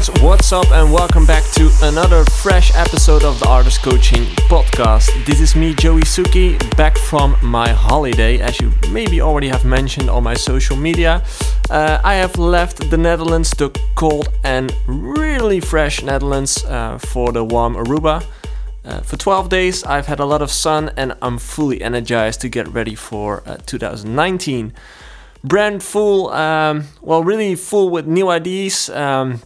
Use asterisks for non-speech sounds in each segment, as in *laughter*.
Guys, what's up, and welcome back to another fresh episode of the Artist Coaching Podcast. This is me, Joey Suki, back from my holiday, as you maybe already have mentioned on my social media. Uh, I have left the Netherlands, the cold and really fresh Netherlands, uh, for the warm Aruba. Uh, for 12 days, I've had a lot of sun and I'm fully energized to get ready for uh, 2019. Brand full, um, well, really full with new ideas. Um,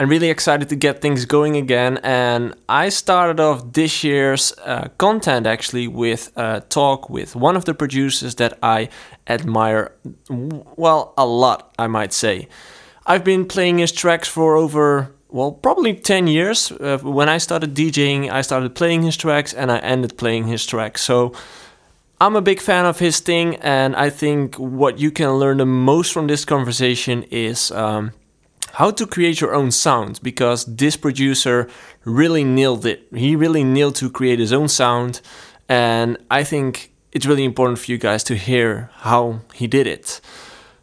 I'm really excited to get things going again. And I started off this year's uh, content actually with a talk with one of the producers that I admire, well, a lot, I might say. I've been playing his tracks for over, well, probably 10 years. Uh, when I started DJing, I started playing his tracks and I ended playing his tracks. So I'm a big fan of his thing. And I think what you can learn the most from this conversation is. Um, how to create your own sound because this producer really nailed it. He really nailed to create his own sound, and I think it's really important for you guys to hear how he did it.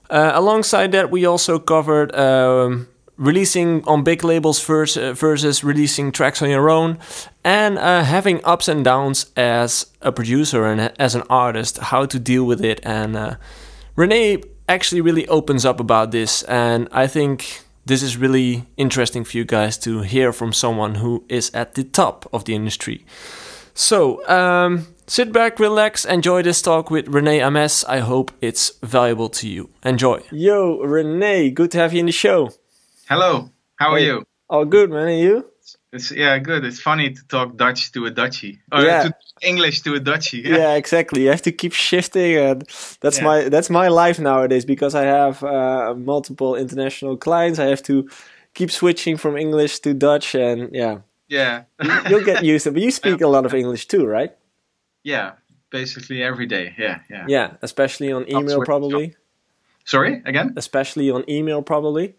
Uh, alongside that, we also covered um, releasing on big labels versus, uh, versus releasing tracks on your own, and uh, having ups and downs as a producer and as an artist, how to deal with it. And uh, Rene actually really opens up about this, and I think this is really interesting for you guys to hear from someone who is at the top of the industry. So, um, sit back, relax, enjoy this talk with Rene Amesz. I hope it's valuable to you. Enjoy. Yo, Rene, good to have you in the show. Hello, how are hey. you? All good, man. And you? It's yeah, good. It's funny to talk Dutch to a Dutchie, or yeah. to English to a Dutchie. Yeah. yeah. exactly. You have to keep shifting, and that's yeah. my that's my life nowadays because I have uh, multiple international clients. I have to keep switching from English to Dutch, and yeah, yeah, you'll get used to. it. But you speak *laughs* a lot of English too, right? Yeah, basically every day. Yeah, yeah. Yeah, especially on email, probably. Sorry, again. Especially on email, probably.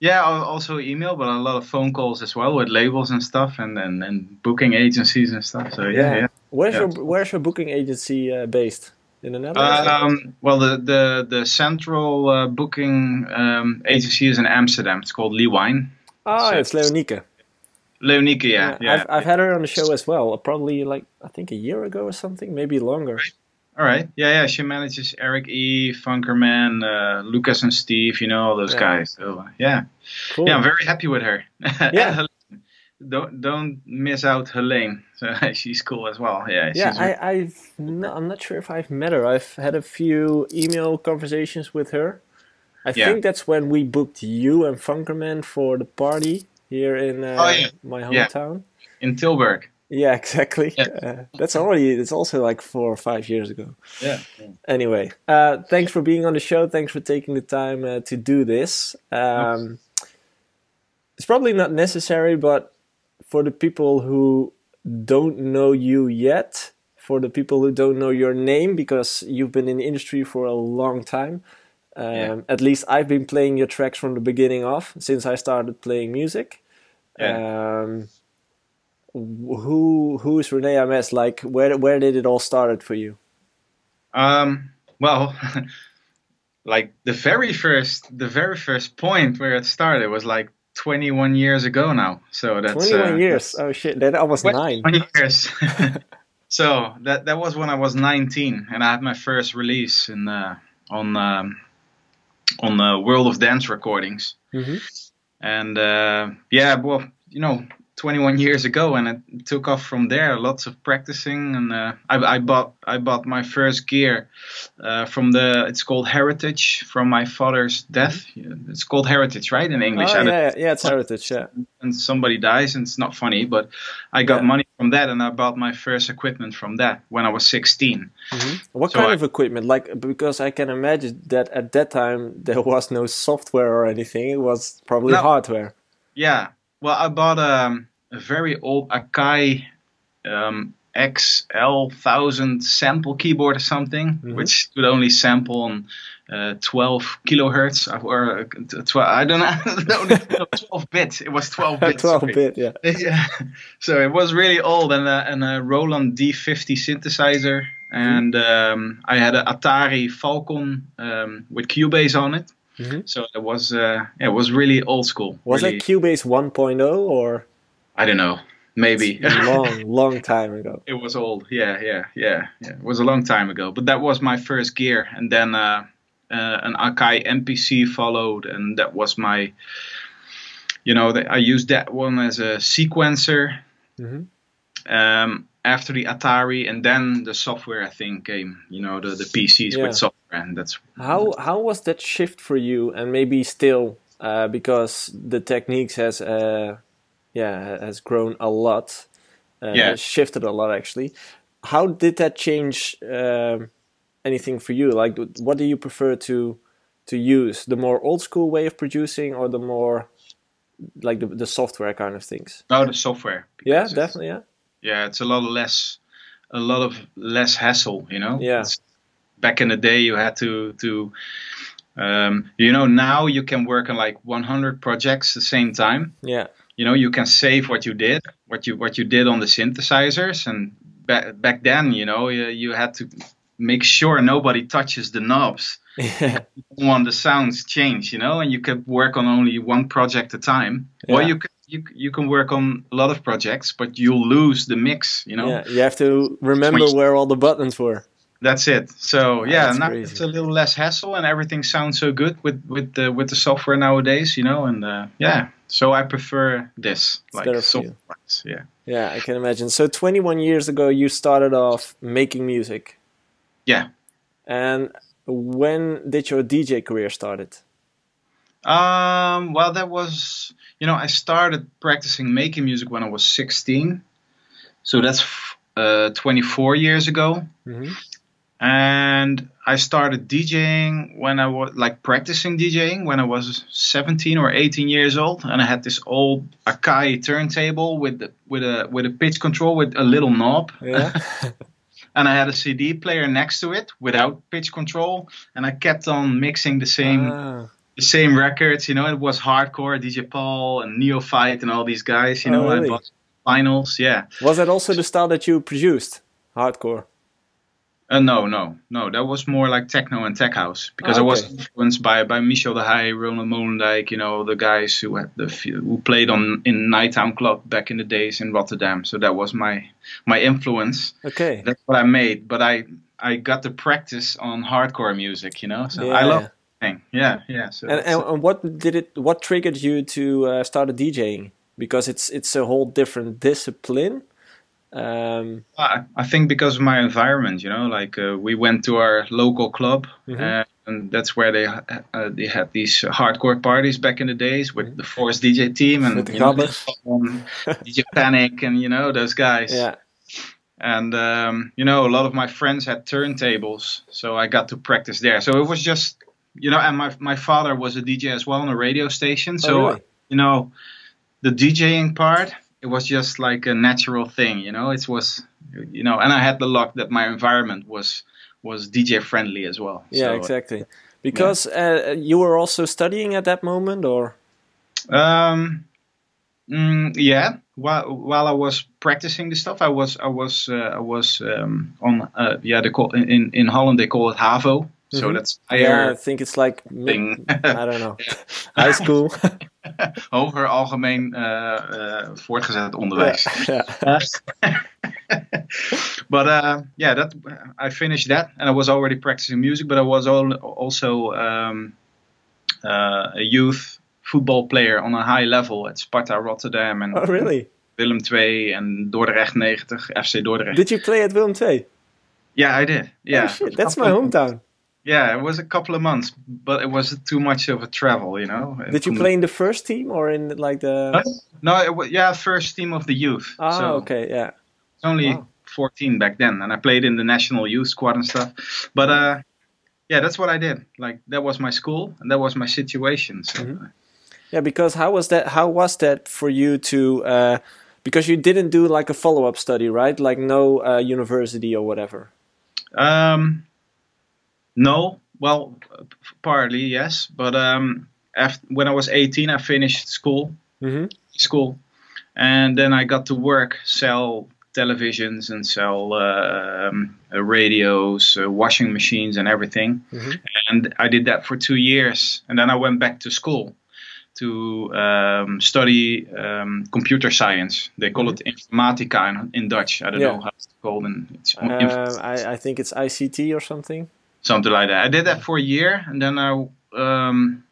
Yeah, also email, but a lot of phone calls as well with labels and stuff, and and, and booking agencies and stuff. So yeah, yeah. yeah. Where's yeah. your Where's your booking agency uh, based? In the Netherlands? Um, well, the the the central uh, booking um, agency is in Amsterdam. It's called Leeuwijn. Oh, so it's Leonieke. Leonieke, yeah, yeah. I've, I've had her on the show as well. Probably like I think a year ago or something, maybe longer. Right. All right. Yeah, yeah. She manages Erick E, Funkerman, uh, Lucas and Steve. You know all those yeah. guys. So uh, yeah, cool. yeah. I'm very happy with her. Yeah. *laughs* don't don't miss out Helene. *laughs* So she's cool as well. Yeah. Yeah. I, I've no, I'm not sure if I've met her. I've had a few email conversations with her. I yeah. think that's when we booked you and Funkerman for the party here in uh, oh, yeah. my hometown. In Tilburg. Yeah, *laughs* exactly. Yeah. Uh, that's already it's also like four or five years ago. Yeah. yeah. Anyway, uh, thanks for being on the show. Thanks for taking the time uh, to do this. Um, it's probably not necessary, but for the people who don't know you yet, for the people who don't know your name, because you've been in the industry for a long time. Um, yeah. At least I've been playing your tracks from the beginning off since I started playing music. Yeah. Um, who who is Rene Amesz? Like, where where did it all started for you? Um, well, *laughs* like the very first the very first point where it started was like 21 years ago now. So that's 21 uh, years. Oh shit, that was nine. 20 years. *laughs* so that that was when I was 19, and I had my first release in uh, on um, on the World of Dance recordings. Mm-hmm. And uh, yeah, well, you know, 21 years ago, and it took off from there. Lots of practicing, and uh, I, I, bought I bought my first gear uh, from the. It's called Heritage from my father's death. It's called Heritage, right in English? Oh, yeah, yeah, it's Heritage. Yeah. And somebody dies, and it's not funny, but I got yeah. money from that, and I bought my first equipment from that when I was 16. Mm-hmm. What so kind I, of equipment? Like because I can imagine that at that time there was no software or anything. It was probably no, hardware. Yeah, well, I bought um, a very old Akai um, XL1000 sample keyboard or something, mm-hmm. which could only sample on uh, 12 kilohertz or uh, 12, *laughs* I don't know, no, 12 bit. It was 12 *laughs* bit. 12 bit, yeah. *laughs* yeah. So it was really old and a, and a Roland D50 synthesizer. Mm-hmm. And um, I had an Atari Falcon um, with Cubase on it. Mm-hmm. So it was uh, it was really old school. Was really. it Cubase 1.0 or? I don't know. Maybe long, *laughs* long time ago. It was old. Yeah, yeah, yeah, yeah. It was a long time ago. But that was my first gear, and then uh, uh, an Akai MPC followed, and that was my. You know, I used that one as a sequencer. Mm-hmm. Um, after the Atari, and then the software I think came. You know, the the PCs yeah. with software, and that's how how was that shift for you, and maybe still uh, because the techniques has uh, yeah has grown a lot, uh, yeah, shifted a lot actually. How did that change um, anything for you? Like, what do you prefer to to use? The more old school way of producing, or the more like the, the software kind of things? Oh, the software. Yeah, definitely. Yeah. Yeah, it's a lot less, a lot of less hassle. You know. Yeah. It's, back in the day, you had to to um, you know now you can work on like 100 projects at the same time. Yeah. You know you can save what you did what you what you did on the synthesizers and back back then you know you, you had to make sure nobody touches the knobs. *laughs* Want the sounds change you know and you could work on only one project at a time. Yeah. well you can you, you can work on a lot of projects but you'll lose the mix you know? Yeah you have to remember where all the buttons were that's it. So yeah, now it's a little less hassle, and everything sounds so good with with the with the software nowadays, you know. And uh, yeah, so I prefer this, like software. Yeah. Yeah, I can imagine. So 21 years ago, you started off making music. Yeah. And when did your DJ career started? Um, well, that was you know I started practicing making music when I was 16, so that's uh, 24 years ago. Mm-hmm and I started DJing when I was like practicing DJing when I was 17 or 18 years old, and I had this old Akai turntable with the, with a with a pitch control with a little knob. Yeah. *laughs* *laughs* and I had a CD player next to it without pitch control, and I kept on mixing the same ah. the same records. You know, it was hardcore, DJ Paul and Neophyte and all these guys. You know, oh, really? finals. Yeah. Was that also the style that you produced? Hardcore. Uh, no, no, no. That was more like techno and tech house because oh, okay. I was influenced by by Michel de Heij, Ronald Molendijk, you know, the guys who had the who played on in Nighttown Club back in the days in Rotterdam. So that was my my influence. Okay, that's what I made. But I I got to practice on hardcore music, you know. So yeah. I love thing. Yeah, yeah. So and, and what did it? What triggered you to uh, start a DJing? Because it's it's a whole different discipline. Um, I, I think because of my environment, you know, like uh, we went to our local club, mm-hmm. and that's where they uh, they had these hardcore parties back in the days with mm-hmm. the Forze DJ team and you know, *laughs* DJ Panic and you know those guys. Yeah. And um, you know, a lot of my friends had turntables, so I got to practice there. So it was just, you know, and my my father was a DJ as well on a radio station, so oh, really? you know, the DJing part it was just like a natural thing, you know. It was, you know, and I had the luck that my environment was was DJ friendly as well. Yeah, so, exactly. Because yeah. Uh, you were also studying at that moment, or? Um, mm, yeah. While while I was practicing the stuff, I was I was uh, I was um, on uh, yeah they call in in Holland they call it HAVO. So mm -hmm. that's higher. Yeah, I think it's like thing. I don't know, *laughs* high school. *laughs* *laughs* Hoger algemeen uh, uh, voortgezet onderwijs. Yeah. but uh, yeah, that I finished that, and I was already practicing music. But I was also um, uh, a youth football player on a high level at Sparta Rotterdam and oh, really? Willem II and Dordrecht 90, FC Dordrecht. Did you play at Willem II? Yeah, I did. Yeah, oh, that's my hometown. Yeah, it was a couple of months, but it was too much of a travel, you know. Did you play in the first team or in like the? no, it was, yeah, first team of the youth. Ah, so okay, yeah. It's only wow. 14 back then, and I played in the national youth squad and stuff. But uh, yeah, that's what I did. Like that was my school, and that was my situation. So. Mm-hmm. Yeah, because how was that? How was that for you to? Uh, because you didn't do like a follow up study, right? Like no uh, university or whatever. Um no, well, partly yes, but um, after, when I was 18, I finished school, mm-hmm. school, and then I got to work, sell televisions and sell uh, um, uh, radios, uh, washing machines, and everything. Mm-hmm. And I did that for two years, and then I went back to school to um, study um, computer science. They call mm-hmm. it informatica in, in, Dutch. I don't yeah. know how it's called. In, it's uh, I, I, think it's ICT or something. Something like that. I did that for a year, and then I um,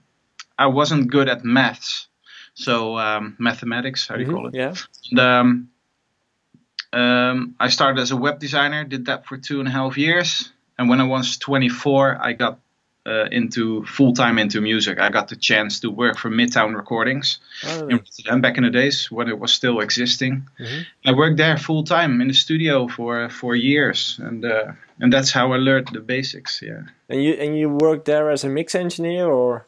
I wasn't good at maths, so um, mathematics. How do you mm-hmm. call it? Yeah. And, um, um, I started as a web designer. Did that for two and a half years, and when I was 24, I got uh, into full time into music. I got the chance to work for Midtown Recordings oh, in Rotterdam back in the days when it was still existing. Mm-hmm. I worked there full time in the studio for for years, and uh, and that's how I learned the basics. Yeah. And you and you worked there as a mix engineer or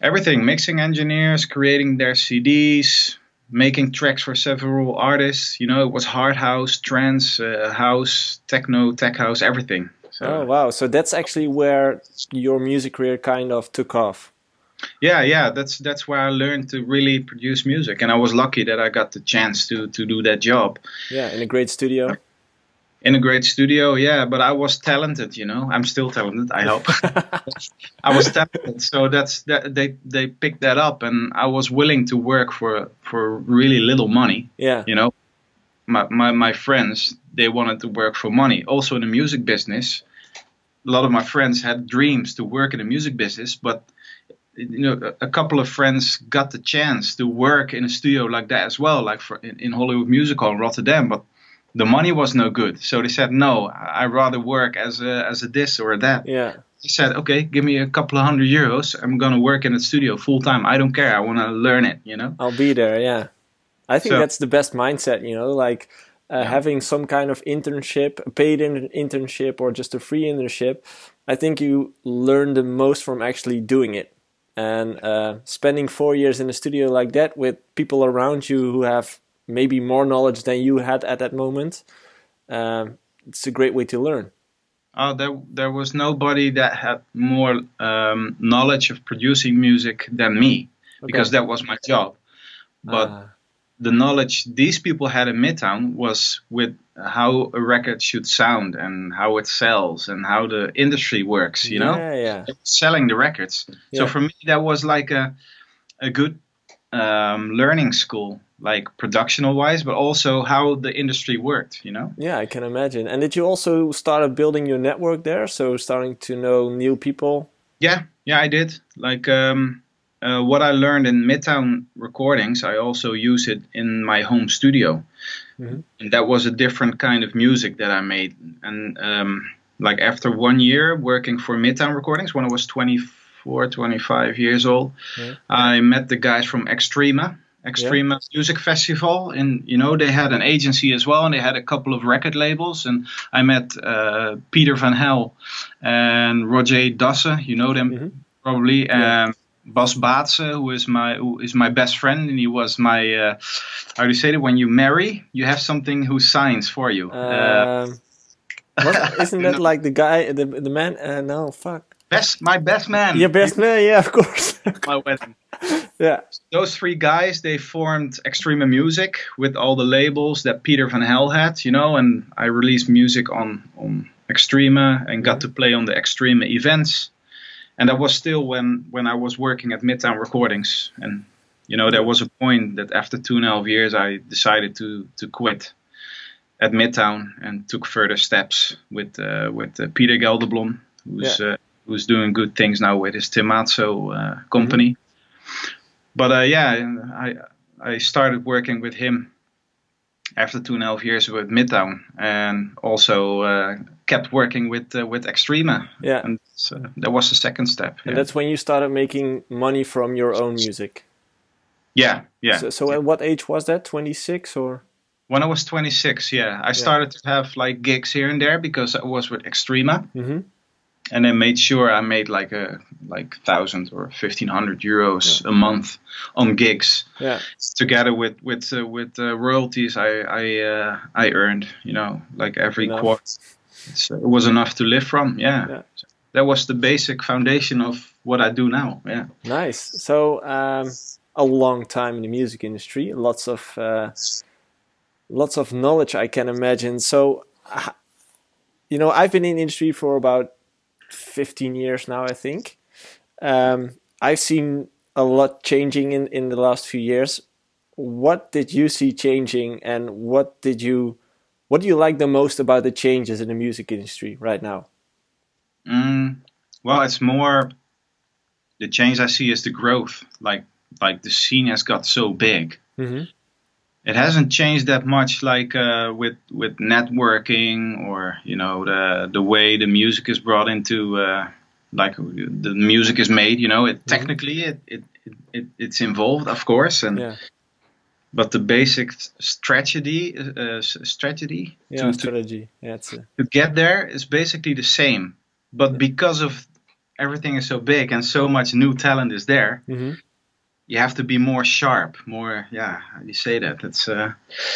everything, mixing engineers, creating their CDs, making tracks for several artists. You know, it was hard house, trance, uh, house, techno, tech house, everything. So, oh wow! So that's actually where your music career kind of took off. Yeah, yeah, that's that's where I learned to really produce music, and I was lucky that I got the chance to to do that job. Yeah, in a great studio. In a great studio, yeah, but I was talented, you know. I'm still talented, I hope. *laughs* I was talented, so that's that they they picked that up, and I was willing to work for for really little money. Yeah, you know, my, my, my friends they wanted to work for money. Also in the music business a lot of my friends had dreams to work in the music business but you know a couple of friends got the chance to work in a studio like that as well like for in, in hollywood music hall in rotterdam but the money was no good. So they said no i'd rather work as a as a this or a that. Yeah. He said okay give me a couple of hundred euros. I'm gonna work in the studio full time i don't care. I want to learn it you know? I'll be there yeah. I think so, that's the best mindset, you know, like uh, having some kind of internship, a paid internship, or just a free internship. I think you learn the most from actually doing it. And uh, spending four years in a studio like that with people around you who have maybe more knowledge than you had at that moment, um, it's a great way to learn. Oh, there, there was nobody that had more um, knowledge of producing music than me okay. because that was my job. But uh the knowledge these people had in Midtown was with how a record should sound and how it sells and how the industry works. You know, yeah, selling the records. Yeah. So for me, that was like a a good um, learning school, like productional wise, but also how the industry worked. You know. Yeah, I can imagine. And did you also start building your network there? So starting to know new people. Yeah, yeah, I did. Like. Um, uh, what I learned in Midtown recordings, I also use it in my home studio. Mm-hmm. And that was a different kind of music that I made. And um, like after one year working for Midtown recordings, when I was 24, 25 years old, yeah. I met the guys from Extrema. Extrema yeah. Music Festival, and you know they had an agency as well, and they had a couple of record labels. And I met uh, Peter van Hell and Roger Dasse, you know them mm-hmm. probably. Yeah. Bas Baatse, who is my who is my best friend, and he was my uh, how do you say it? When you marry, you have something who signs for you. Uh, um, what, isn't that *laughs* like the guy, the the man? Uh, no, fuck. Best, my best man. Your best man, yeah, of course. *laughs* my wedding. *laughs* Yeah. Those three guys, they formed Extrema Music with all the labels that Peter van Hell had, you know, and I released music on on Extrema and got mm-hmm. to play on the Extrema events and that was still when when I was working at Midtown Recordings, and you know there was a point that after two and a half years I decided to to quit at Midtown and took further steps with uh, with uh, Peter Gelderblom, who's yeah. uh, who's doing good things now with his Tematsu uh, company. Mm-hmm. But uh, yeah, I I started working with him after two and a half years with Midtown, and also uh, kept working with uh, with Extrema. Yeah, and so that was the second step. And yeah. that's when you started making money from your own music. Yeah, yeah. So, so at what age was that? Twenty six or? When I was 26, yeah, I started to have like gigs here and there because I was with Extrema. Mm-hmm and I made sure I made like a like thousand or fifteen hundred euros yeah. a month on gigs. Yeah. Together with with uh, with uh, royalties, I I uh, I earned you know like every enough. quarter. So it was enough to live from. Yeah. yeah. So that was the basic foundation of what I do now. Yeah. Nice. So um, a long time in the music industry, lots of uh, lots of knowledge, I can imagine. So, you know, I've been in the industry for about 15 years now, I think. Um, I've seen a lot changing in, in the last few years. What did you see changing, and what did you, what do you like the most about the changes in the music industry right now? Mm, well, it's more the change I see is the growth. Like like the scene has got so big. Mm-hmm. It hasn't changed that much, like uh, with with networking or you know the the way the music is brought into uh, like the music is made. You know, it mm-hmm. technically it, it, it it's involved, of course, and. Yeah. But the basic strategy, uh, strategy, yeah, to, strategy, yeah, to, to get there is basically the same. But because of everything is so big and so much new talent is there, mm-hmm. You have to be more sharp, more yeah. How do you say that? It's uh,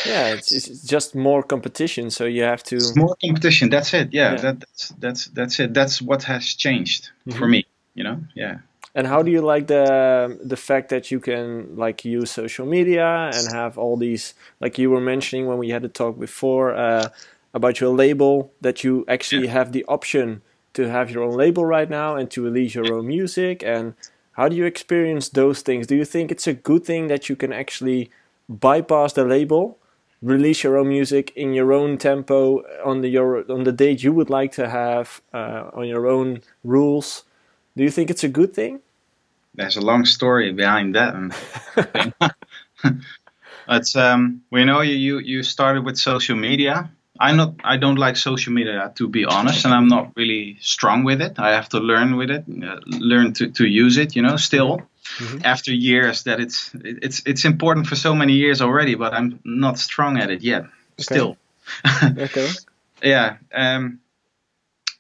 yeah, it's, it's just more competition, so you have to it's more competition. That's it. Yeah, yeah. That, that's that's that's it. That's what has changed mm-hmm. for me. You know, yeah. And how do you like the the fact that you can like use social media and have all these like you were mentioning when we had a talk before uh, about your label that you actually yeah. have the option to have your own label right now and to release your own music and how do you experience those things? Do you think it's a good thing that you can actually bypass the label release your own music in your own tempo on the your on the date you would like to have uh, on your own rules? Do you think it's a good thing? There's a long story behind that *laughs* *laughs* but um, we know you, you you started with social media I not I don't like social media to be honest, and I'm not really strong with it. I have to learn with it, uh, learn to, to use it. You know, still mm-hmm. after years that it's it's it's important for so many years already, but I'm not strong at it yet. Okay. Still. *laughs* okay. Yeah. Um,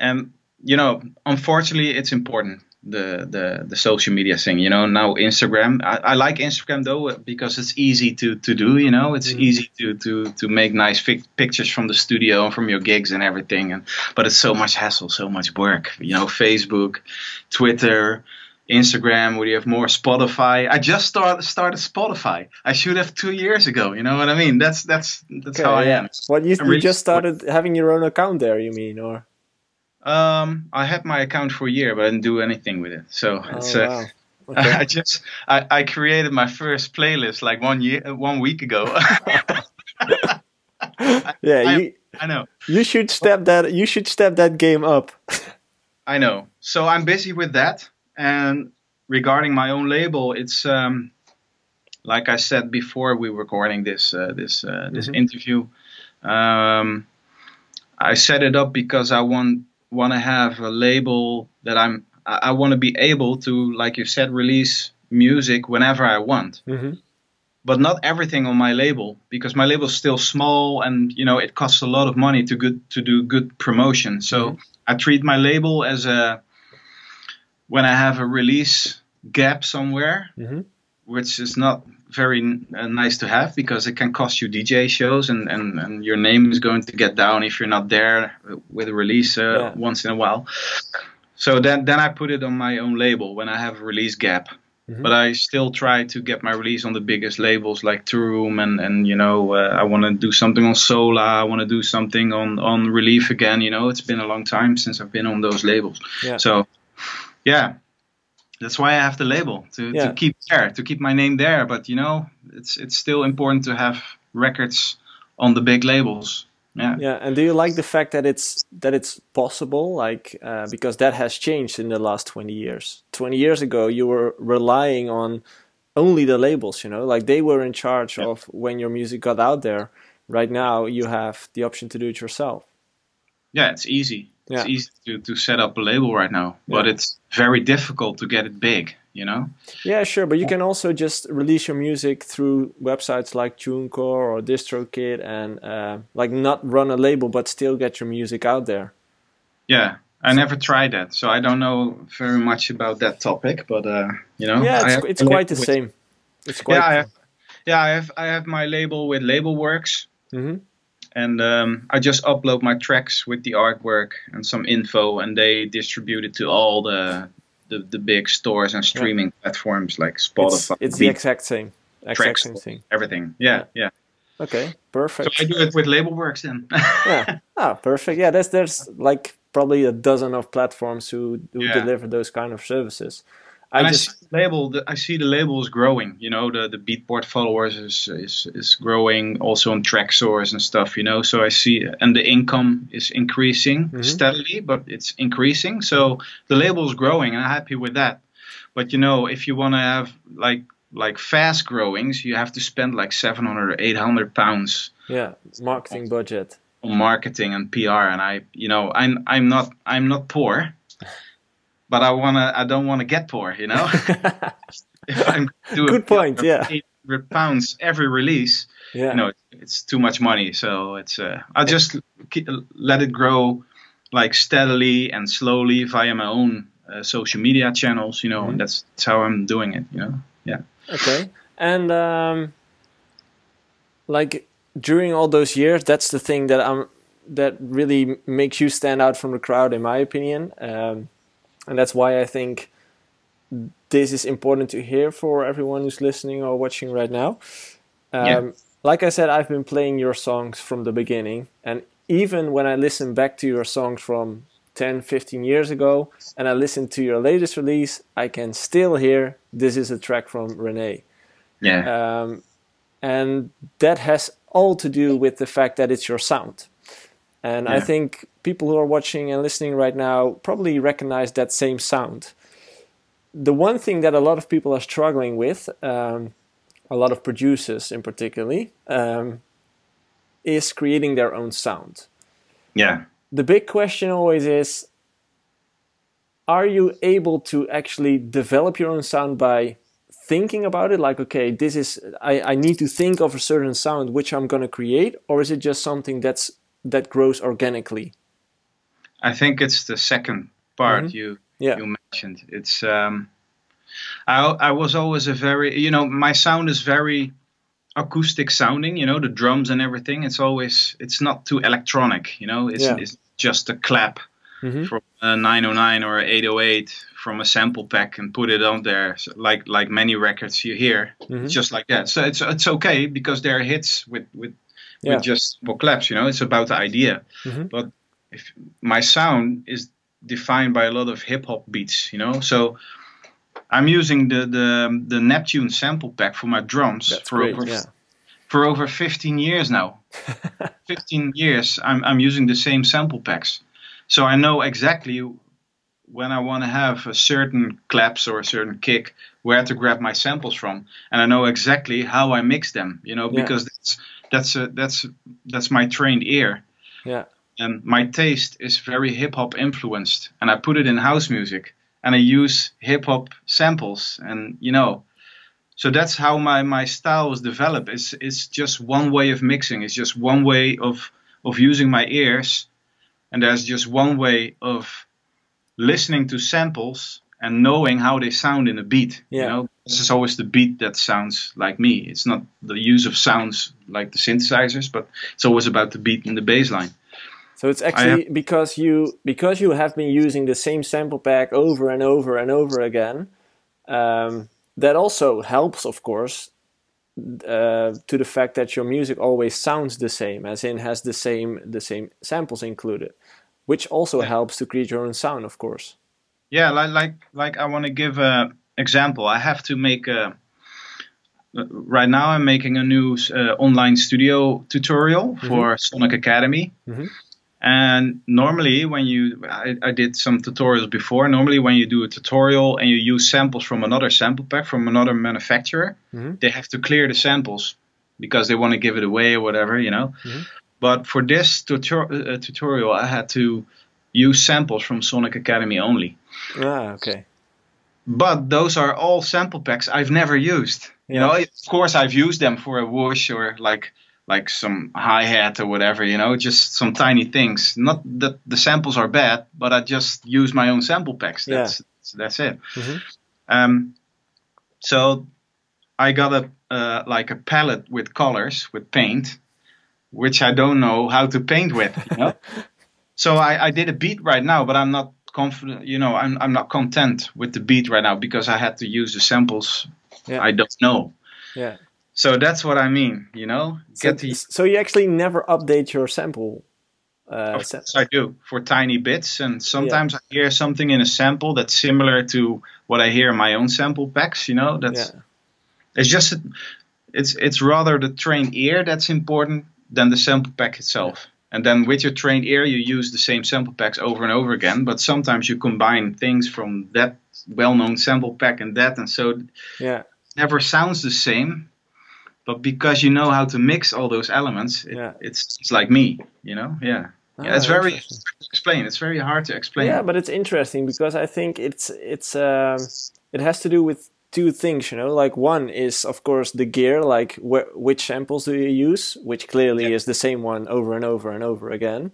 and you know, unfortunately, it's important the the the social media thing you know? Now instagram I, I, like instagram though because it's easy to to do you know? It's mm-hmm. easy to to to make nice fi- pictures from the studio and from your gigs and everything and but it's so much hassle so much work you know? Facebook twitter instagram where you have more spotify. I just started started spotify. I should have two years ago you know what i mean? That's that's that's okay, how i am. What you, you really just started having your own account there you mean or um, I had my account for a year, but I didn't do anything with it. So oh, it's. Uh, *laughs* Okay. I just I, I created my first playlist like one year one week ago. *laughs* yeah, I, you, I know. You should step that you should step that game up. *laughs* I know. So I'm busy with that. And regarding my own label, it's um, like I said before we were recording this uh, this uh, this mm-hmm. interview. Um, I set it up because I want want to have a label that I'm I, I want to be able to, like you said, release music whenever I want. Mm-hmm. But not everything on my label because my label is still small and you know it costs a lot of money to good to do good promotion. So mm-hmm. I treat my label as a when I have a release gap somewhere, mm-hmm. which is not very uh, nice to have because it can cost you DJ shows and, and, and your name is going to get down if you're not there with a release uh, yeah. once in a while. So then, then I put it on my own label when I have a release gap. Mm-hmm. But I still try to get my release on the biggest labels like Toolroom and and you know uh, I want to do something on Sola. I want to do something on on Relief again. You know it's been a long time since I've been on those labels. Yeah. So yeah, that's why I have the label to, yeah. to keep there, to keep my name there. But you know, it's it's still important to have records on the big labels. Yeah. Yeah. And do you like the fact that it's that it's possible? Like uh, because that has changed in the last twenty years. Twenty years ago, you were relying on only the labels. You know, like they were in charge of when your music got out there. Right now, you have the option to do it yourself. Yeah, it's easy yeah. it's easy to, to set up a label right now, but it's very difficult to get it big, you know? Yeah, sure, but you can also just release your music through websites like TuneCore or DistroKid and uh, like not run a label but still get your music out there. Yeah, I never tried that, so I don't know very much about that topic, but uh, you know, yeah, it's, it's quite the with, same. It's quite yeah, I have, yeah, I have I have my label with Labelworks. Mm-hmm and um, I just upload my tracks with the artwork and some info, and they distribute it to all the the, the big stores and streaming yeah. platforms like Spotify. It's, it's the exact same, exact same thing. Everything, yeah, yeah. Okay, perfect. So I do it with Label Works then. yeah. *laughs* Ah, perfect. Yeah, there's there's like probably a dozen of platforms who, who yeah. deliver those kind of services. I and just I see the label. The, I see the label is growing. You know, the the Beatport followers is is is growing also on Traxsource and stuff. You know, so I see and the income is increasing mm-hmm. steadily, but it's increasing. So the label is growing, and I'm happy with that. But you know, if you want to have like like fast growings, you have to spend like 700 or 800 pounds. Yeah, marketing budget. On marketing and PR, and I, you know, I'm I'm not I'm not poor but I wanna I don't want to get poor, you know. *laughs* if I'm doing good point, yeah. 800 pounds every release, yeah. you know, it's too much money. So it's uh, I just keep, let it grow like steadily and slowly via my own uh, social media channels, you know, mm-hmm. and that's, that's how I'm doing it, you know. Yeah. Okay. And um, like during all those years, that's the thing that I'm that really makes you stand out from the crowd, in my opinion. Um, and that's why I think this is important to hear for everyone who's listening or watching right now. Um, yeah. Like I said, I've been playing your songs from the beginning, and even when I listen back to your songs from 10, 15 years ago, and I listen to your latest release, I can still hear this is a track from Rene. Yeah. Um, and that has all to do with the fact that it's your sound. And yeah. I think people who are watching and listening right now probably recognize that same sound. The one thing that a lot of people are struggling with, um, a lot of producers in particularly, um, is creating their own sound. Yeah. The big question always is are you able to actually develop your own sound by thinking about it like okay this is I, I need to think of a certain sound which i'm going to create or is it just something that's that grows organically? I think it's the second part mm-hmm. you yeah. you mentioned. It's um, I I was always a very you know my sound is very acoustic sounding. You know the drums and everything. It's always it's not too electronic. You know it's, yeah. it's just a clap mm-hmm. from a 909 or 808 from a sample pack and put it on there so like like many records you hear. Mm-hmm. It's just like that. So it's it's okay because there are hits with with yeah. with just simple claps. You know, it's about the idea. Mm-hmm. But if my sound is defined by a lot of hip hop beats, you know, so I'm using the the the Neptune sample pack for my drums That's for great, over yeah. for over 15 years now. *laughs* 15 years I'm I'm using the same sample packs. So I know exactly when I want to have a certain claps or a certain kick, where to grab my samples from, and I know exactly how I mix them. You know, because that's that's a, that's that's my trained ear. Yeah. And my taste is very hip hop influenced, and I put it in house music, and I use hip hop samples, and you know, so that's how my my style was developed. It's it's just one way of mixing. It's just one way of of using my ears, and there's just one way of listening to samples and knowing how they sound in a beat. Yeah. You know, this is always the beat that sounds like me. It's not the use of sounds like the synthesizers, but it's always about the beat and the bass line. So it's actually have, because you because you have been using the same sample pack over and over and over again. Um, that also helps, of course, uh, to the fact that your music always sounds the same, as in has the same the same samples included, which also yeah. helps to create your own sound, of course. Yeah, like like like I want to give a example. I have to make a. Right now, I'm making a new uh, online studio tutorial mm-hmm. for Sonic Academy. Mm-hmm. And normally, when you, I, I, did some tutorials before. Normally, when you do a tutorial and you use samples from another sample pack from another manufacturer, mm-hmm. they have to clear the samples because they want to give it away or whatever, you know. Mm-hmm. But for this tutor- uh, tutorial, I had to use samples from Sonic Academy only. Ah, okay. But those are all sample packs I've never used. Yeah. You know, of course I've used them for a wash or like like some hi hat or whatever. You know, just some tiny things. Not that the samples are bad, but I just use my own sample packs. That's yeah. that's it. Mm-hmm. Um, so I got a uh, like a palette with colors with paint, which I don't know how to paint with. You know? *laughs* so I, I did a beat right now, but I'm not confident. You know, I'm I'm not content with the beat right now because I had to use the samples. Yeah. I don't know. Yeah. So that's what I mean, you know. So, the, so you actually never update your sample. Uh, course I do for tiny bits, and sometimes yeah. I hear something in a sample that's similar to what I hear in my own sample packs. You know, that's yeah. it's just it's it's rather the trained ear that's important than the sample pack itself. Yeah. And then with your trained ear, you use the same sample packs over and over again. But sometimes you combine things from that well-known sample pack and that, and so yeah, never sounds the same. But because you know how to mix all those elements, it, yeah. it's it's like me, you know, yeah. Oh, yeah, it's very hard to explain. It's very hard to explain. Yeah, but it's interesting because I think it's it's uh, it has to do with two things, you know. Like one is of course the gear, like wh- which samples do you use, which clearly yeah. is the same one over and over and over again.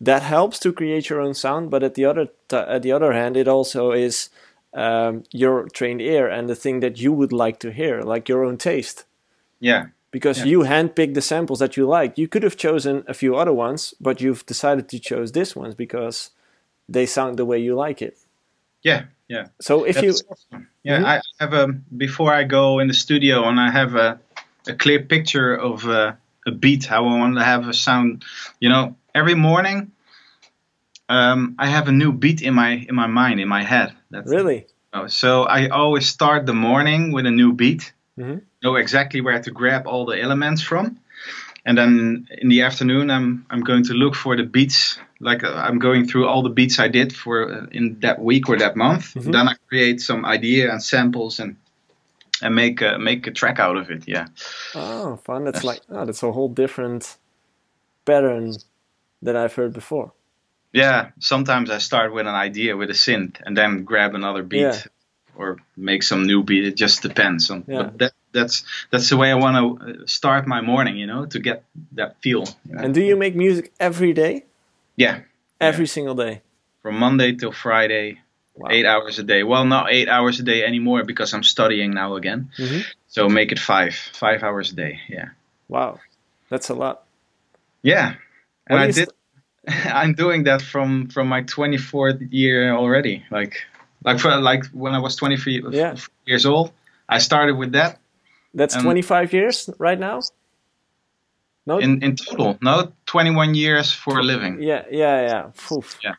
That helps to create your own sound, but at the other t- at the other hand, it also is um, your trained ear and the thing that you would like to hear, like your own taste. Yeah. Because yeah. you handpicked the samples that you like. You could have chosen a few other ones, but you've decided to choose this ones because they sound the way you like it. Yeah, yeah. So if That's you, awesome. yeah, mm-hmm. I have a before I go in the studio and I have a a clear picture of uh, a beat how I want to have a sound. You know, every morning, um, I have a new beat in my in my mind in my head. That's really. Oh, so I always start the morning with a new beat. Mm-hmm. Know exactly where to grab all the elements from, and then in the afternoon I'm I'm going to look for the beats like uh, I'm going through all the beats I did for uh, in that week or that month. Mm-hmm. Then I create some idea and samples and and make a, make a track out of it. Yeah. Oh, fun! That's like oh, that's a whole different pattern that I've heard before. Yeah, sometimes I start with an idea with a synth and then grab another beat yeah. or make some new beat. It just depends on. Yeah. But that, that's that's the way I want to uh, start my morning. You know, to get that feel. You know? And do you make music every day? Yeah. Every yeah. single day. From Monday till Friday, wow. eight hours a day. Well, not eight hours a day anymore because I'm studying now again. Mm-hmm. So make it five, five hours a day. Yeah. Wow, that's a lot. Yeah, and I did. St- *laughs* I'm doing that from from my 24th year already. Like like for like when I was 23 yeah. years old, I started with that. That's 25 years right now. No, in in total, no, 21 years for a living. Yeah, yeah, yeah. Oof. Yeah,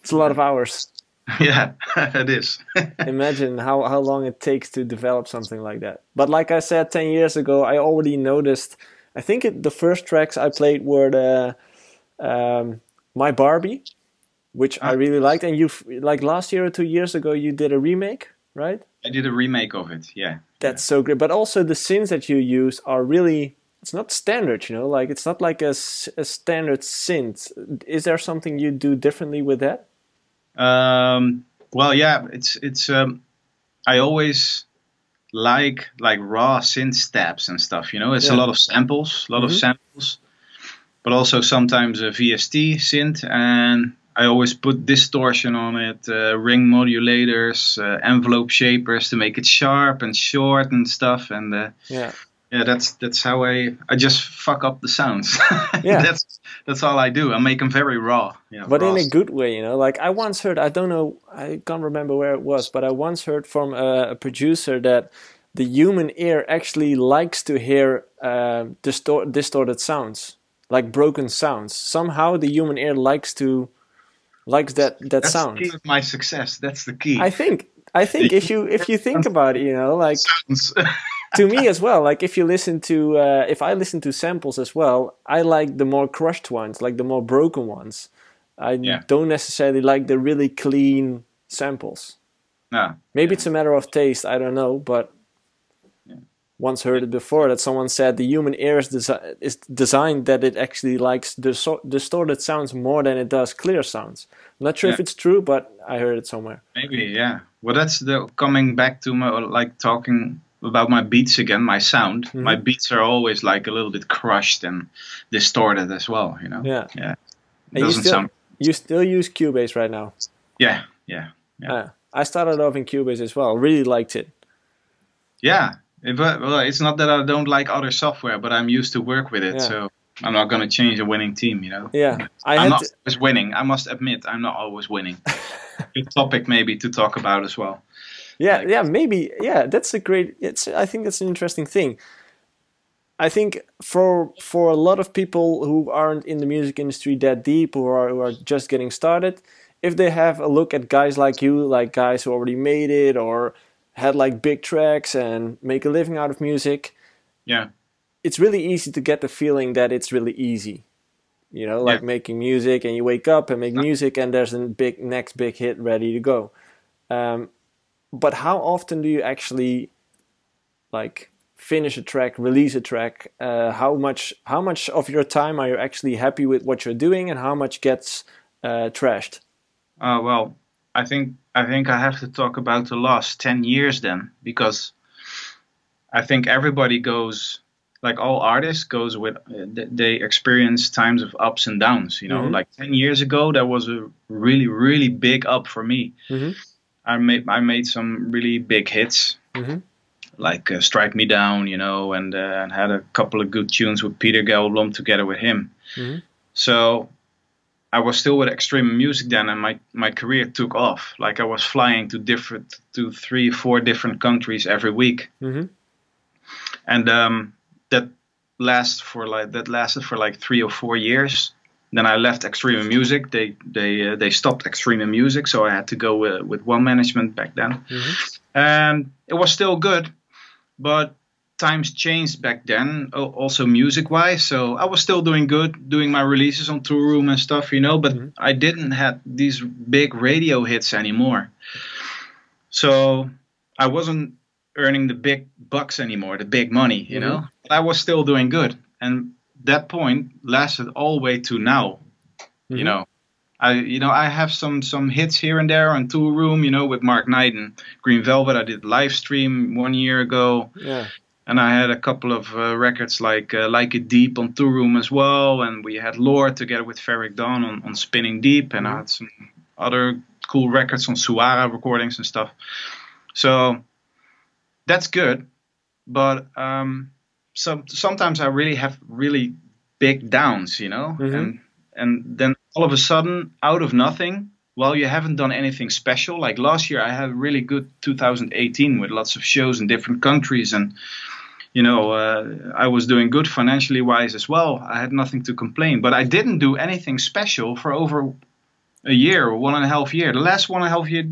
it's a lot of hours. *laughs* yeah, *laughs* it is. *laughs* Imagine how how long it takes to develop something like that. But like I said 10 years ago, I already noticed. I think it, the first tracks I played were the um, My Barbie, which I ah. really liked. And you like last year or two years ago, you did a remake, right? I did a remake of it. Yeah. That's so great. But also the synths that you use are really. It's not standard, you know. Like it's not like a, a standard synth. Is there something you do differently with that? Um, well, yeah. It's it's. Um, I always like like raw synth steps and stuff. You know, it's yeah. a lot of samples, a lot mm-hmm. of samples but also sometimes a VST synth, and I always put distortion on it, uh, ring modulators, uh, envelope shapers to make it sharp and short and stuff. And uh, yeah, yeah, that's that's how I I just fuck up the sounds. *laughs* Yeah, that's that's all I do. I make them very raw. Yeah, but raw. in a good way, you know. Like I once heard, I don't know, I can't remember where it was, but I once heard from a, a producer that the human ear actually likes to hear uh, distor- distorted sounds like broken sounds. Somehow the human ear likes to likes that that That's sound. The key of my success. That's the key. I think I think if you if you think about it, you know, like *laughs* to me as well. Like if you listen to uh, if I listen to samples as well, I like the more crushed ones, like the more broken ones. I yeah. don't necessarily like the really clean samples. No. Maybe it's a matter of taste. I don't know, but once heard it before that someone said the human ear is, desi- is designed that it actually likes dis- distorted sounds more than it does clear sounds. I'm not sure yeah. if it's true, but I heard it somewhere. Maybe, yeah. Well, that's the coming back to my like talking about my beats again. My sound, mm-hmm. my beats are always like a little bit crushed and distorted as well. You know. Yeah. Yeah. It doesn't you still, sound. You still use Cubase right now. Yeah. Yeah. Yeah. Uh, I started off in Cubase as well. Really liked it. Yeah, but, well, it's not that I don't like other software, but I'm used to work with it, yeah. so I'm not going to change a winning team, you know. Yeah, I am not to... always winning. I must admit, I'm not always winning. *laughs* Good topic maybe to talk about as well. Yeah, like, yeah, maybe. Yeah, that's a great. It's. I think that's an interesting thing. I think for for a lot of people who aren't in the music industry that deep, who are who are just getting started, if they have a look at guys like you, like guys who already made it or had like big tracks and make a living out of music, yeah, it's really easy to get the feeling that it's really easy. You know, like yeah. making music, and you wake up and make music, and there's a big next big hit ready to go. Um, but how often do you actually like finish a track, release a track? Uh, how much how much of your time are you actually happy with what you're doing, and how much gets uh, trashed? Uh, well, I think I think I have to talk about the last ten years then, because I think everybody goes like all artists goes with they experience times of ups and downs you know mm-hmm. like 10 years ago that was a really really big up for me mm-hmm. i made i made some really big hits mm-hmm. like uh, strike me down you know and, uh, and had a couple of good tunes with Peter Gelderblom together with him mm-hmm. so I was still with extreme music then, and my, my career took off. Like I was flying to different to three, four different countries every week, mm-hmm. and um, that last for like that lasted for like three or four years. Then I left Extreme Music. They they uh, they stopped Extreme Music, so I had to go uh, with one management back then, mm-hmm. and it was still good, but times changed back then, also music wise. So I was still doing good, doing my releases on Toolroom and stuff, you know, but mm-hmm. I didn't have these big radio hits anymore. So I wasn't earning the big bucks anymore, the big money, you mm-hmm. know. I was still doing good, and that point lasted all the way to now. Mm-hmm. You know, I you know I have some some hits here and there on Toolroom, you know, with Mark Knight and Green Velvet. I did live stream one year ago. Yeah. And I had a couple of uh, records like uh, Like It Deep on Toolroom as well, and we had Lord together with Ferreck Dawn on, on Spinnin' Deep, and mm-hmm. I had some other cool records on Suara recordings and stuff. So that's good, but um, some sometimes I really have really big downs, you know, mm-hmm. and and then all of a sudden, out of nothing, well, you haven't done anything special. Like last year, I had a really good 2018 with lots of shows in different countries, and you know, uh, I was doing good financially wise as well. I had nothing to complain, but I didn't do anything special for over a year or one and a half year. The last one and a half year,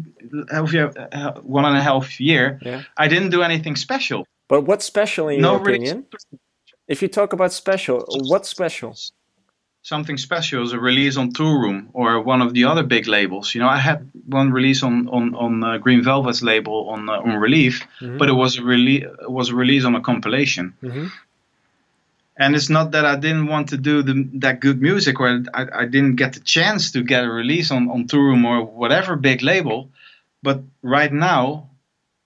half year uh, one and a half year, yeah. I didn't do anything special. But what's special in no, your opinion? Really if you talk about special, what's special? Something special is a release on Toolroom or one of the other big labels. You know, I had one release on on on uh, Green Velvet's label on uh, on Relief, mm-hmm. but it was a release was a release on a compilation. Mm-hmm and it's not that I didn't want to do the, that good music or I, I didn't get the chance to get a release on, on Toolroom or whatever big label. But right now,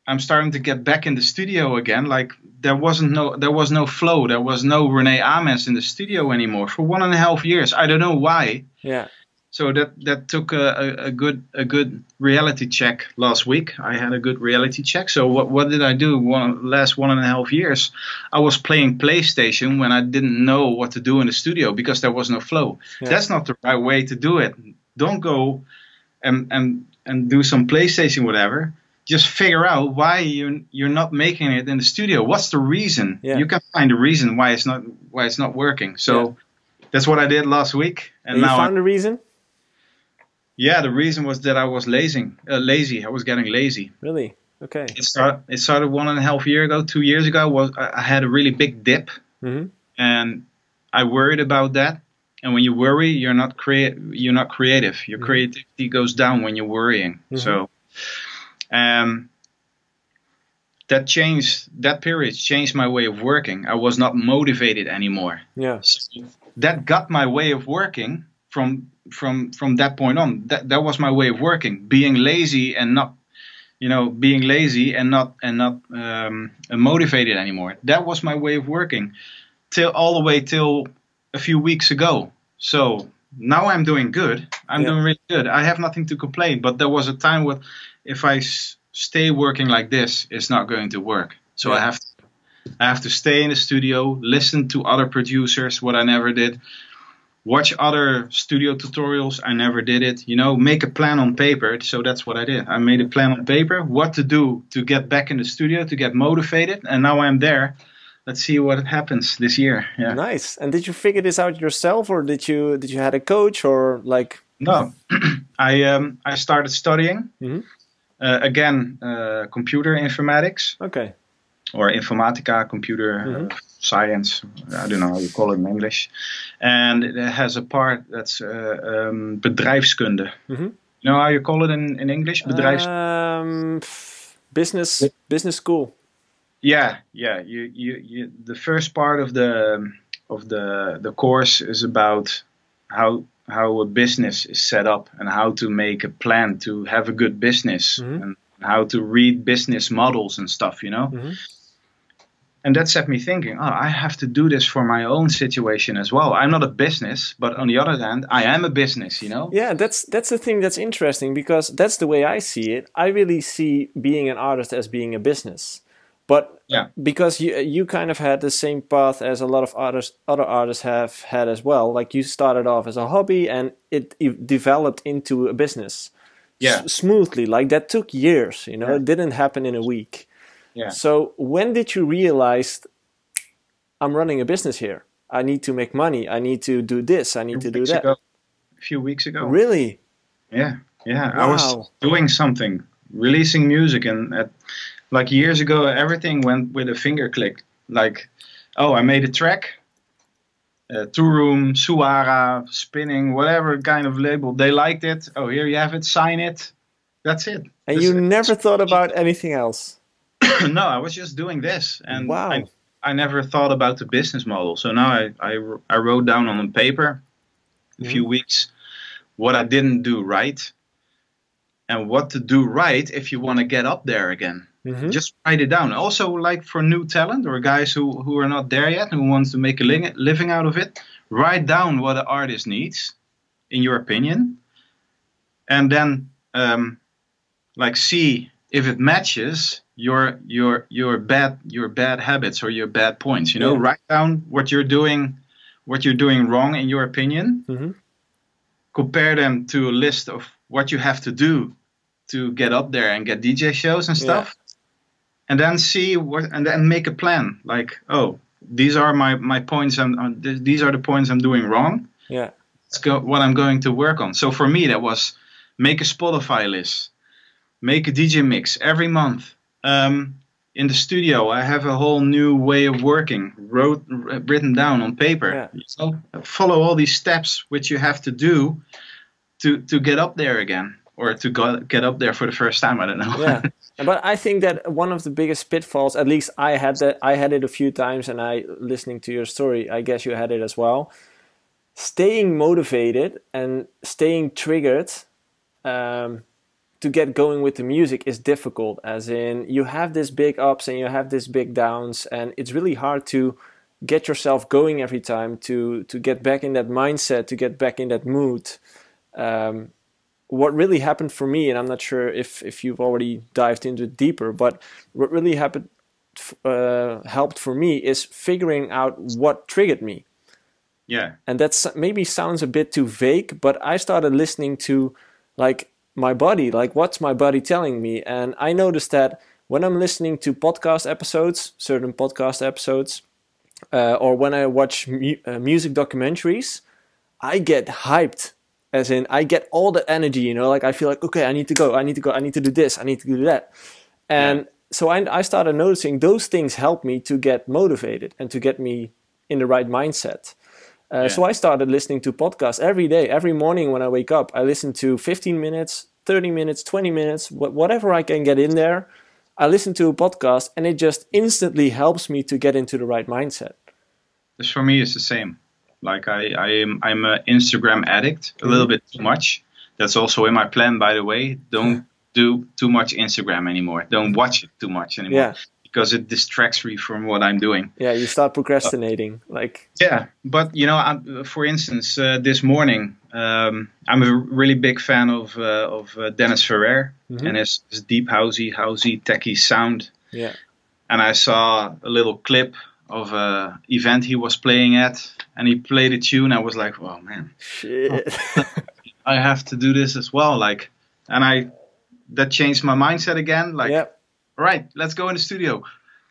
I'm starting to get back in the studio again. Like there wasn't no there was no flow. There was no Rene Amesz in the studio anymore for one and a half years. I don't know why. Yeah so that that took a, a, a, good a good reality check last week. I had a good reality check. So what what did I do? One last one and a half years, I was playing PlayStation when I didn't know what to do in the studio because there was no flow. Yeah. That's not the right way to do it. Don't go and and and do some PlayStation whatever. Just figure out why you you're not making it in the studio. What's the reason? Yeah. You can find a reason why it's not why it's not working. So. Yeah. That's what I did last week, and, and now you found I, the reason. Yeah, the reason was that I was lazy. Uh, lazy. I was getting lazy. Really? Okay. It started. It started one and a half year ago, two years ago. Was I had a really big dip, mm-hmm. and I worried about that. And when you worry, you're not create. You're not creative. Your mm-hmm. creativity goes down when you're worrying. Mm-hmm. So, um, that changed. That period changed my way of working. I was not motivated anymore. Yeah. So that got my way of working from from from that point on that that was my way of working being lazy and not you know being lazy and not and not um, motivated anymore that was my way of working till all the way till a few weeks ago so now i'm doing good i'm yeah. doing really good i have nothing to complain but there was a time where if I s- stay working like this it's not going to work so yeah. i have to i have to stay in the studio listen to other producers what i never did watch other studio tutorials. I never did it. You know, make a plan on paper. So that's what I did. I made a plan on paper, what to do to get back in the studio, to get motivated. And now I'm there. let's see what happens this year. Yeah. Nice. And did you figure this out yourself, or did you did you had a coach, or like? No, *clears throat* I um, I started studying mm-hmm. Uh, again uh, computer informatics. Okay. Or informatica, computer mm-hmm. science. I don't know how you call it in English. And it has a part that's uh, um, bedrijfskunde. Mm-hmm. You know how you call it in, in English? Bedrijfs. Um, business business school. Yeah, yeah. You, you, you, the first part of the of the the course is about how how a business is set up and how to make a plan to have a good business mm-hmm. and how to read business models and stuff. You know. Mm-hmm and that set me thinking oh i have to do this for my own situation as well i'm not a business but on the other hand i am a business you know yeah that's that's the thing that's interesting because that's the way i see it i really see being an artist as being a business but yeah. because you you kind of had the same path as a lot of artists other artists have had as well like you started off as a hobby and it, it developed into a business yeah S- smoothly like that took years you know yeah. it didn't happen in a week yeah. So when did you realize I'm running a business here? I need to make money. I need to do this. I need to do that. Ago. A few weeks ago. Really? Yeah, yeah. Wow. I was doing something, releasing music, and at, like years ago, everything went with a finger click. Like, oh, I made a track. Uh, Room, Suara, Spinning, whatever kind of label. They liked it. Oh, here you have it. Sign it. That's it. And That's you it. never thought about anything else. *coughs* no, I was just doing this, and wow. I, I never thought about the business model. So now I, I, I wrote down on a paper a few mm-hmm. weeks what I didn't do right and what to do right if you want to get up there again. Mm-hmm. Just write it down. Also, like for new talent or guys who, who are not there yet who wants to make a li- living out of it, write down what an artist needs, in your opinion, and then um, like see if it matches your your your bad your bad habits or your bad points you know yeah. write down what you're doing what you're doing wrong in your opinion mm-hmm. compare them to a list of what you have to do to get up there and get dj shows and stuff yeah. And then see what and then make a plan like oh these are my my points and uh, these are the points i'm doing wrong yeah let's go what i'm going to work on so for me that was make a spotify list make a dj mix every month um, in the studio, I have a whole new way of working, wrote written down on paper. Yeah. So follow all these steps which you have to do to to get up there again, or to go, get up there for the first time. I don't know. Yeah, *laughs* but I think that one of the biggest pitfalls, at least I had that, I had it a few times, and I listening to your story, I guess you had it as well. Staying motivated and staying triggered. Um, to get going with the music is difficult as in you have this big ups and you have this big downs and it's really hard to get yourself going every time to to get back in that mindset to get back in that mood um, what really happened for me and i'm not sure if if you've already dived into it deeper but what really happened uh, helped for me is figuring out what triggered me. Yeah. And that's maybe sounds a bit too vague but i started listening to like my body like what's my body telling me? And i noticed that when i'm listening to podcast episodes certain podcast episodes uh, or when i watch mu- uh, music documentaries i get hyped as in i get all the energy you know like i feel like okay i need to go i need to go i need to do this i need to do that and yeah. so I, I started noticing those things help me to get motivated and to get me in the right mindset uh, yeah. So I started listening to podcasts every day, every morning when I wake up. I listen to 15 minutes, 30 minutes, 20 minutes, whatever I can get in there. I listen to a podcast and it just instantly helps me to get into the right mindset. This for me is the same. Like I, I am, I'm an Instagram addict, a little bit too much. That's also in my plan, by the way. Don't *laughs* do too much Instagram anymore. Don't watch it too much anymore. Yeah because it distracts me from what I'm doing. Yeah, you start procrastinating. Uh, like yeah, but you know, I'm, for instance, uh, this morning um, I'm a really big fan of uh, of uh, Dennis Ferrer mm-hmm. and his, his, deep housey, housey, techie sound. Yeah, and I saw a little clip of a event he was playing at, and he played a tune. I was like, oh man, shit, *laughs* I have to do this as well. Like, and I that changed my mindset again. Like. Yep right, let's go in the studio.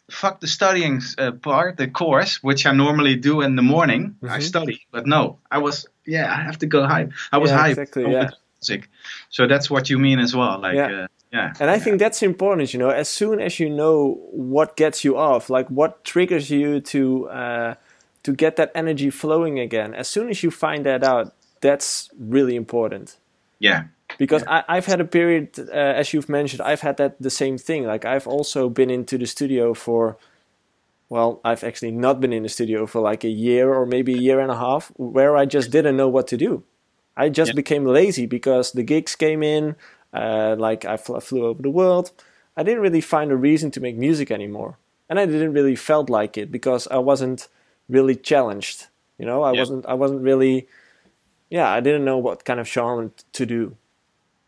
fuck the studying uh, part, the course, which I normally do in the morning. Mm-hmm. I study, but no, I was yeah, I have to go high. I was yeah, high. Exactly. Yeah. Music. So that's what you mean as well. Like yeah. Uh, yeah. And I think that's important, you know, as soon as you know what gets you off, like what triggers you to uh, to get that energy flowing again, as soon as you find that out, that's really important. Yeah. Because yeah. I, have had a period, uh, as you've mentioned, I've had that the same thing. Like I've also been into the studio for, well, I've actually not been in the studio for like a year or maybe a year and a half, where I just didn't know what to do. I just yeah. became lazy because the gigs came in, uh, like I fl- flew over the world. I didn't really find a reason to make music anymore, and I didn't really felt like it because I wasn't really challenged. You know, I yeah. wasn't. I wasn't really. Yeah, I didn't know what kind of genre to do.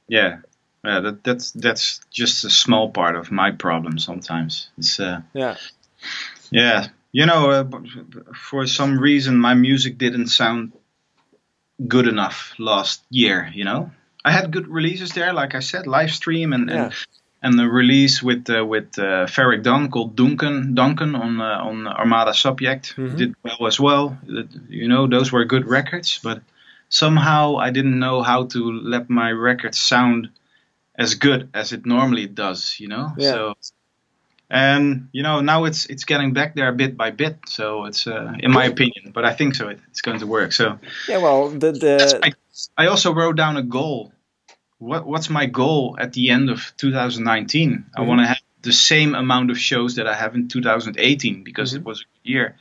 Yeah, yeah. That, that's that's just a small part of my problem. Sometimes it's. Uh, yeah. Yeah, you know, uh, for some reason my music didn't sound good enough last year. You know, I had good releases there, like I said, live stream and yeah. and, and the release with uh, with uh, Ferreck Dawn called Duncan Duncan on uh, on Armada Subjekt mm-hmm. did well as well. You know, those were good records, but somehow I didn't know how to let my record sound as good as it normally does. You know, yeah. so and you know now it's it's getting back there bit by bit so it's uh, in my opinion but i think so it, it's going to work so yeah well the, the I, also wrote down a goal what what's my goal at the end of 2019 mm-hmm. i want to have the same amount of shows that i have in 2018 because mm-hmm. it was a good year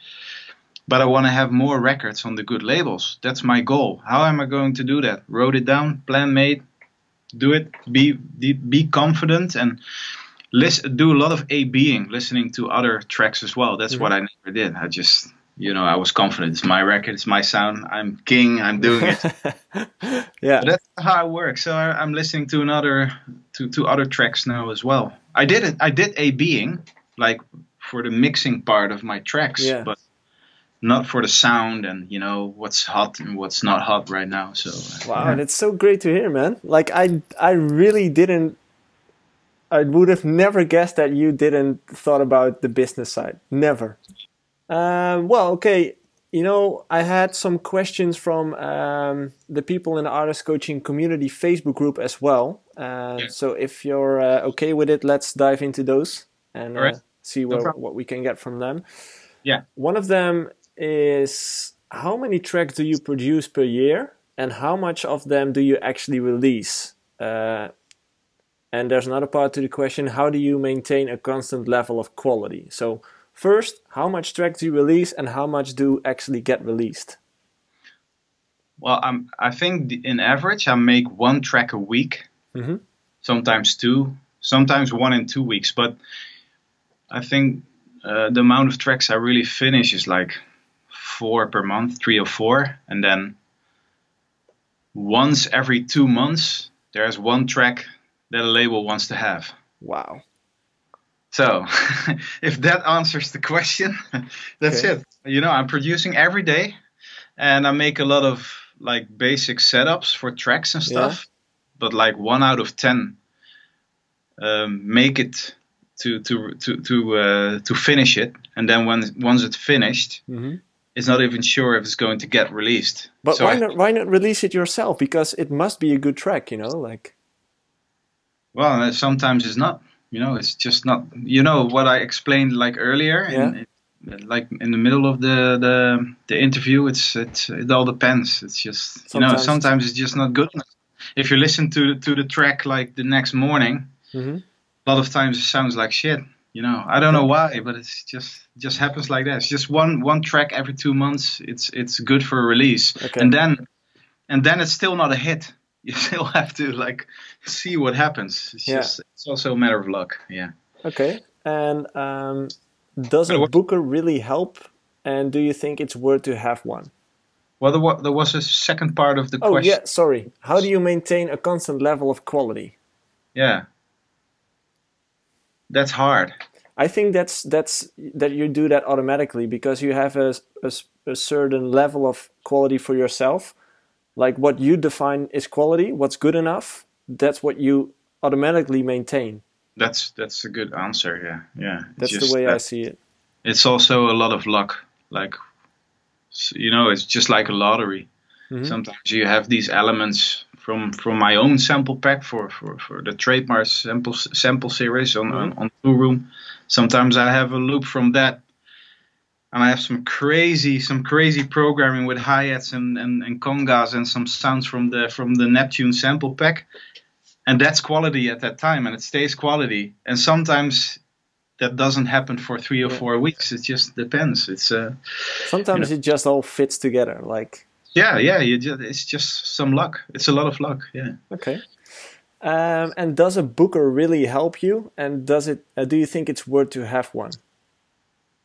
but i want to have more records on the good labels that's my goal how am i going to do that wrote it down plan made do it be be, be confident and listen, do a lot of A being, listening to other tracks as well. That's mm-hmm. what I never did. I just, you know, I was confident. It's my record, it's my sound. I'm king. I'm doing it. *laughs* yeah, but that's how it works. So I, am listening to another, to to other tracks now as well. I did it. I did A being like for the mixing part of my tracks, yeah. but not for the sound and you know what's hot and what's not hot right now. So uh, wow, yeah. it's so great to hear, man. Like I, I really didn't I would have never guessed that you didn't thought about the business side. Never. Um, well, okay. You know, I had some questions from um, the people in the artist coaching community Facebook group as well. Uh, yeah. So if you're uh, okay with it, let's dive into those and right. uh, see no what we can get from them. Yeah. One of them is how many tracks do you produce per year, and how much of them do you actually release? Uh, and there's another part to the question how do you maintain a constant level of quality? So, first, how much tracks do you release and how much do actually get released? Well, I'm, I think in average, I make one track a week, mm-hmm. sometimes two, sometimes one in two weeks. But I think uh, the amount of tracks I really finish is like four per month, three or four. And then once every two months, there's one track that a label wants to have. Wow. So, *laughs* if that answers the question, *laughs* that's okay. it. You know, I'm producing every day, and I make a lot of like basic setups for tracks and stuff. Yeah. But like one out of ten um, make it to to to to uh, to finish it, and then when once it's finished, mm-hmm. it's not even sure if it's going to get released. But so why I, not why not release it yourself? Because it must be a good track, you know, like. Well, sometimes it's not. You know, it's just not. You know what I explained like earlier. Yeah. In, like in the middle of the the, the interview, it's it it all depends. It's just sometimes. you know sometimes it's just not good enough. If you listen to to the track like the next morning, mm-hmm. a lot of times it sounds like shit. You know, I don't know why, but it's just just happens like that. It's just one one track every two months. It's it's good for a release, okay. and then and then it's still not a hit. *laughs* You still have to like see what happens. It's yeah. just it's also a matter of luck. Yeah. Okay. And um, does a booker really help? And do you think it's worth to have one? Well, there was, there was a second part of the oh, question. Oh yeah, sorry. How do you maintain a constant level of quality? Yeah. That's hard. I think that's that's that you do that automatically because you have a, a, a certain level of quality for yourself like what you define is quality what's good enough that's what you automatically maintain That's that's a good answer. Yeah, yeah. That's just the way I see it. It's also a lot of luck. Like, you know, it's just like a lottery. Mm-hmm. Sometimes you have these elements from from my own sample pack for for, for the trademark sample sample series on mm-hmm. on, on Room. Sometimes I have a loop from that and I have some crazy some crazy programming with hi-hats and, and, and congas and some sounds from the from the Neptune sample pack. And that's quality at that time and it stays quality. And sometimes that doesn't happen for three or yeah. four weeks. It just depends. It's uh sometimes you know, it just all fits together like yeah yeah you just, it's just some luck. It's a lot of luck yeah. Okay. Um, and does a booker really help you? And does it uh, do you think it's worth to have one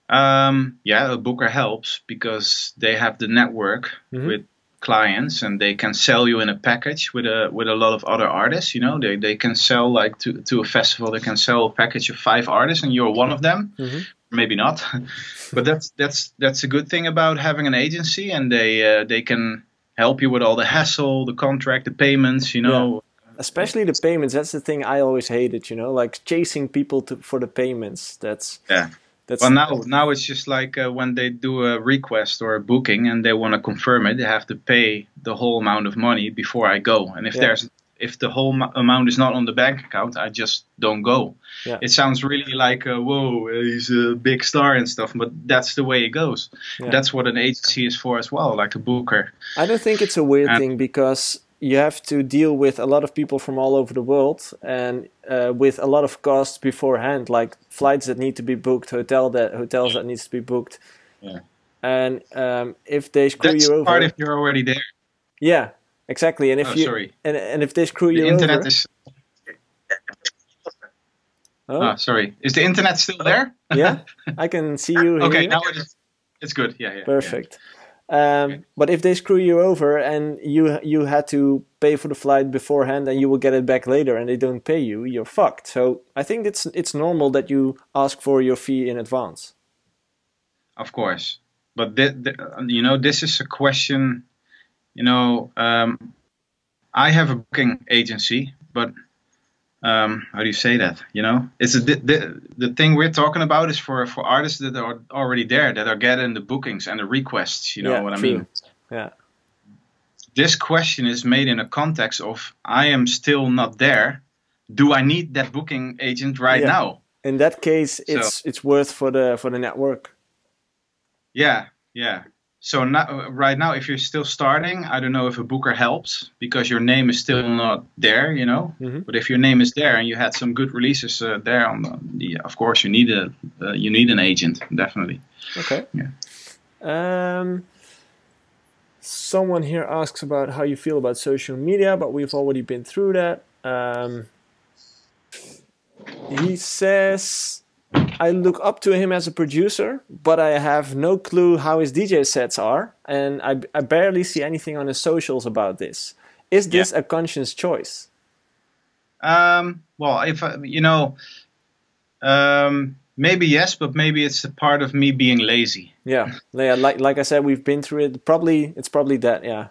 um, yeah, a booker helps because they have the network mm-hmm. with clients and they can sell you in a package with a with a lot of other artists. You know, they, they can sell like to, to a festival, they can sell a package of five artists and you're one of them. Mm-hmm. Maybe not, *laughs* but that's that's that's a good thing about having an agency and they uh, they can help you with all the hassle, the contract, the payments. You know. Yeah especially the payments that's the thing i always hated you know like chasing people to, for the payments that's yeah that's well, now now it's just like uh, when they do a request or a booking and they want to confirm it, they have to pay the whole amount of money before I go. And if yeah. there's if the whole amount is not on the bank account, I just don't go. Yeah. It sounds really like, uh, whoa, he's a big star and stuff, but that's the way it goes. Yeah. That's what an agency is for as well, like a booker. I don't think it's a weird and, thing because you have to deal with a lot of people from all over the world and uh, with a lot of costs beforehand, like flights that need to be booked, hotel that hotels that needs to be booked. Yeah. And um, if they screw That's you over, part if you're already there. Yeah, exactly. And if oh, you sorry. and and if they screw the you internet over, is. Oh. oh. sorry. Is the internet still there? yeah, *laughs* I can see you. okay, now it is. It's good. Yeah, yeah. Perfect. Yeah. Um, but if they screw you over and you you had to pay for the flight beforehand and you will get it back later and they don't pay you, you're fucked. So I think it's it's normal that you ask for your fee in advance. Of course, but th- th- you know this is a question. You know, um, I have a booking agency, but um, how do you say that? You know, it's a, the, the thing we're talking about is for for artists that are already there, that are getting the bookings and the requests. You know yeah, what I mean? Yeah. This question is made in a context of I am still not there. Do I need that booking agent right yeah. now? In that case, it's so, it's worth for the for the network. Yeah, yeah. So now, right now, if you're still starting, I don't know if a booker helps because your name is still not there, you know. Mm-hmm. But if your name is there and you had some good releases uh, there, on the, yeah, of course, you need a uh, you need an agent, definitely. Okay. Yeah. Um, someone here asks about how you feel about social media, but we've already been through that. Um, he says I look up to him as a producer, but I have no clue how his DJ sets are, and I, I barely see anything on his socials about this. Is this yeah. a conscious choice? Um, well, if you know, um, maybe yes, but maybe it's a part of me being lazy. Yeah, yeah. Like like I said, we've been through it. Probably it's probably that. Yeah.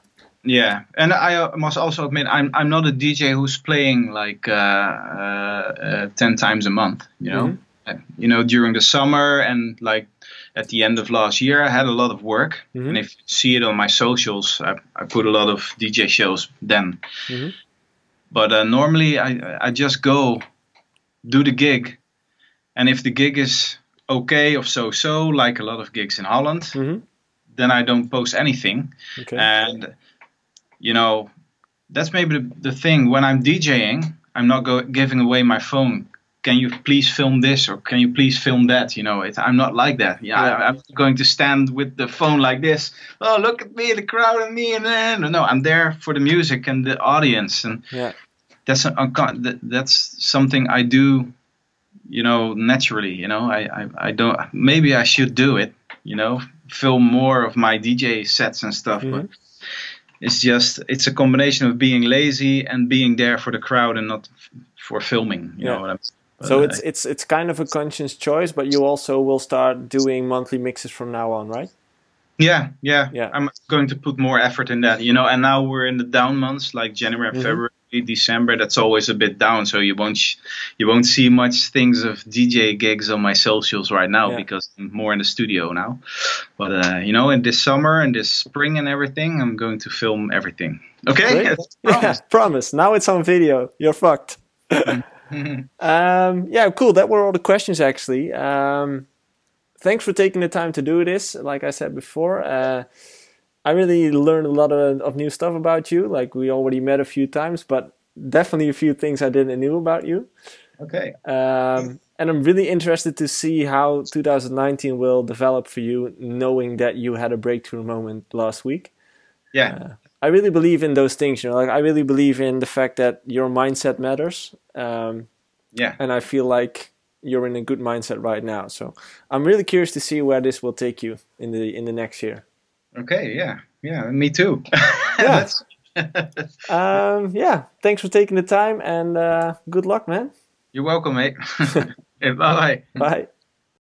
Yeah, and I must also admit I'm I'm not a DJ who's playing like uh, uh, uh, ten times a month. You know. Mm-hmm you know, during the summer and like at the end of last year, I had a lot of work. Mm-hmm. And if you see it on my socials, I, I put a lot of DJ shows then. Mm-hmm. But uh, normally, I I just go do the gig, and if the gig is okay or so so, like a lot of gigs in Holland, mm-hmm. then I don't post anything. Okay. And you know, that's maybe the, the thing when I'm DJing. I'm not go- giving away my phone can you please film this or can you please film that? You know, it, I'm not like that. Yeah, yeah. I, am going to stand with the phone like this. Oh, look at me, the crowd and me, and then no, I'm there for the music and the audience, and yeah. that's a, that's something I do, you know, naturally. You know, I, I I don't. Maybe I should do it. You know, film more of my DJ sets and stuff, mm-hmm. but it's just it's a combination of being lazy and being there for the crowd and not for filming you yeah. know what i'm so it's it's it's kind of a conscious choice, but you also will start doing monthly mixes from now on, right? Yeah, yeah, yeah. I'm going to put more effort in that, you know. And now we're in the down months, like January mm-hmm. February. December, that's always a bit down. So you won't sh- you won't see much things of DJ gigs on my socials right now yeah. because I'm more in the studio now. But uh, you know, in this summer and this spring and everything, I'm going to film everything. Okay, *laughs* promise. Yeah, *laughs* promise. Now it's on video. You're fucked. *laughs* um, yeah, cool. That were all the questions actually. Um, thanks for taking the time to do this. Like I said before. Uh, I really learned a lot of, of new stuff about you. Like we already met a few times, but definitely a few things I didn't knew about you. Okay. Um, and I'm really interested to see how 2019 will develop for you, knowing that you had a breakthrough moment last week. Yeah. Uh, I really believe in those things. You know, like I really believe in the fact that your mindset matters. Um, yeah. And I feel like you're in a good mindset right now. So I'm really curious to see where this will take you in the in the next year. Okay, yeah, yeah, me too. *laughs* yeah. *laughs* um, yeah, thanks for taking the time and uh, good luck, man. You're welcome, mate. *laughs* bye bye. Bye.